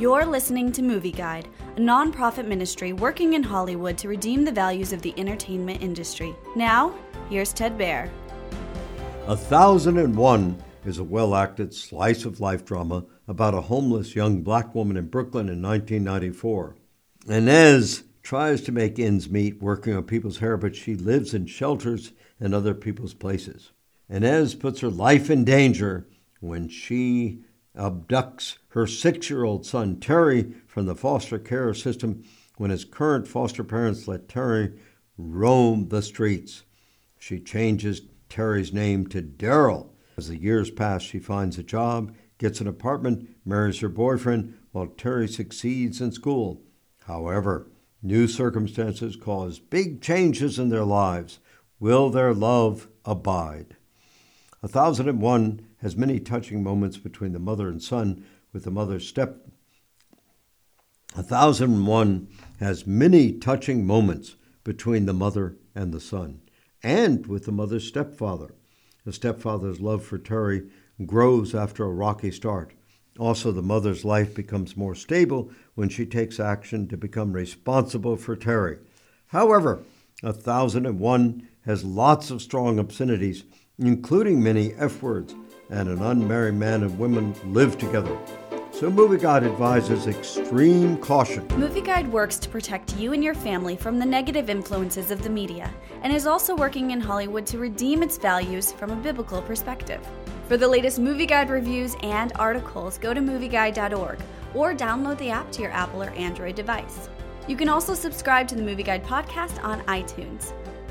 You're listening to Movie Guide, a nonprofit ministry working in Hollywood to redeem the values of the entertainment industry. Now, here's Ted Baehr. A Thousand and One is a well acted slice of life drama about a homeless young black woman in Brooklyn in 1994. Inez tries to make ends meet working on people's hair, but she lives in shelters and other people's places. Inez puts her life in danger when she abducts her six year old son, Terry, from the foster care system when his current foster parents let Terry roam the streets. She changes Terry's name to Darrell. As the years pass, she finds a job, gets an apartment, marries her boyfriend, while Terry succeeds in school. However, new circumstances cause big changes in their lives. Will their love abide? A Thousand and One has many touching moments between the mother and son, with the mother's step. A Thousand and One has many touching moments between the mother and the son, and with the mother's stepfather. The stepfather's love for Terry grows after a rocky start. Also, the mother's life becomes more stable when she takes action to become responsible for Terry. However, A Thousand and One has lots of strong obscenities including many F words, and an unmarried man and woman live together. So Movie Guide advises extreme caution. Movie Guide works to protect you and your family from the negative influences of the media and is also working in Hollywood to redeem its values from a biblical perspective. For the latest Movie Guide reviews and articles, go to movieguide.org or download the app to your Apple or Android device. You can also subscribe to the Movie Guide podcast on iTunes.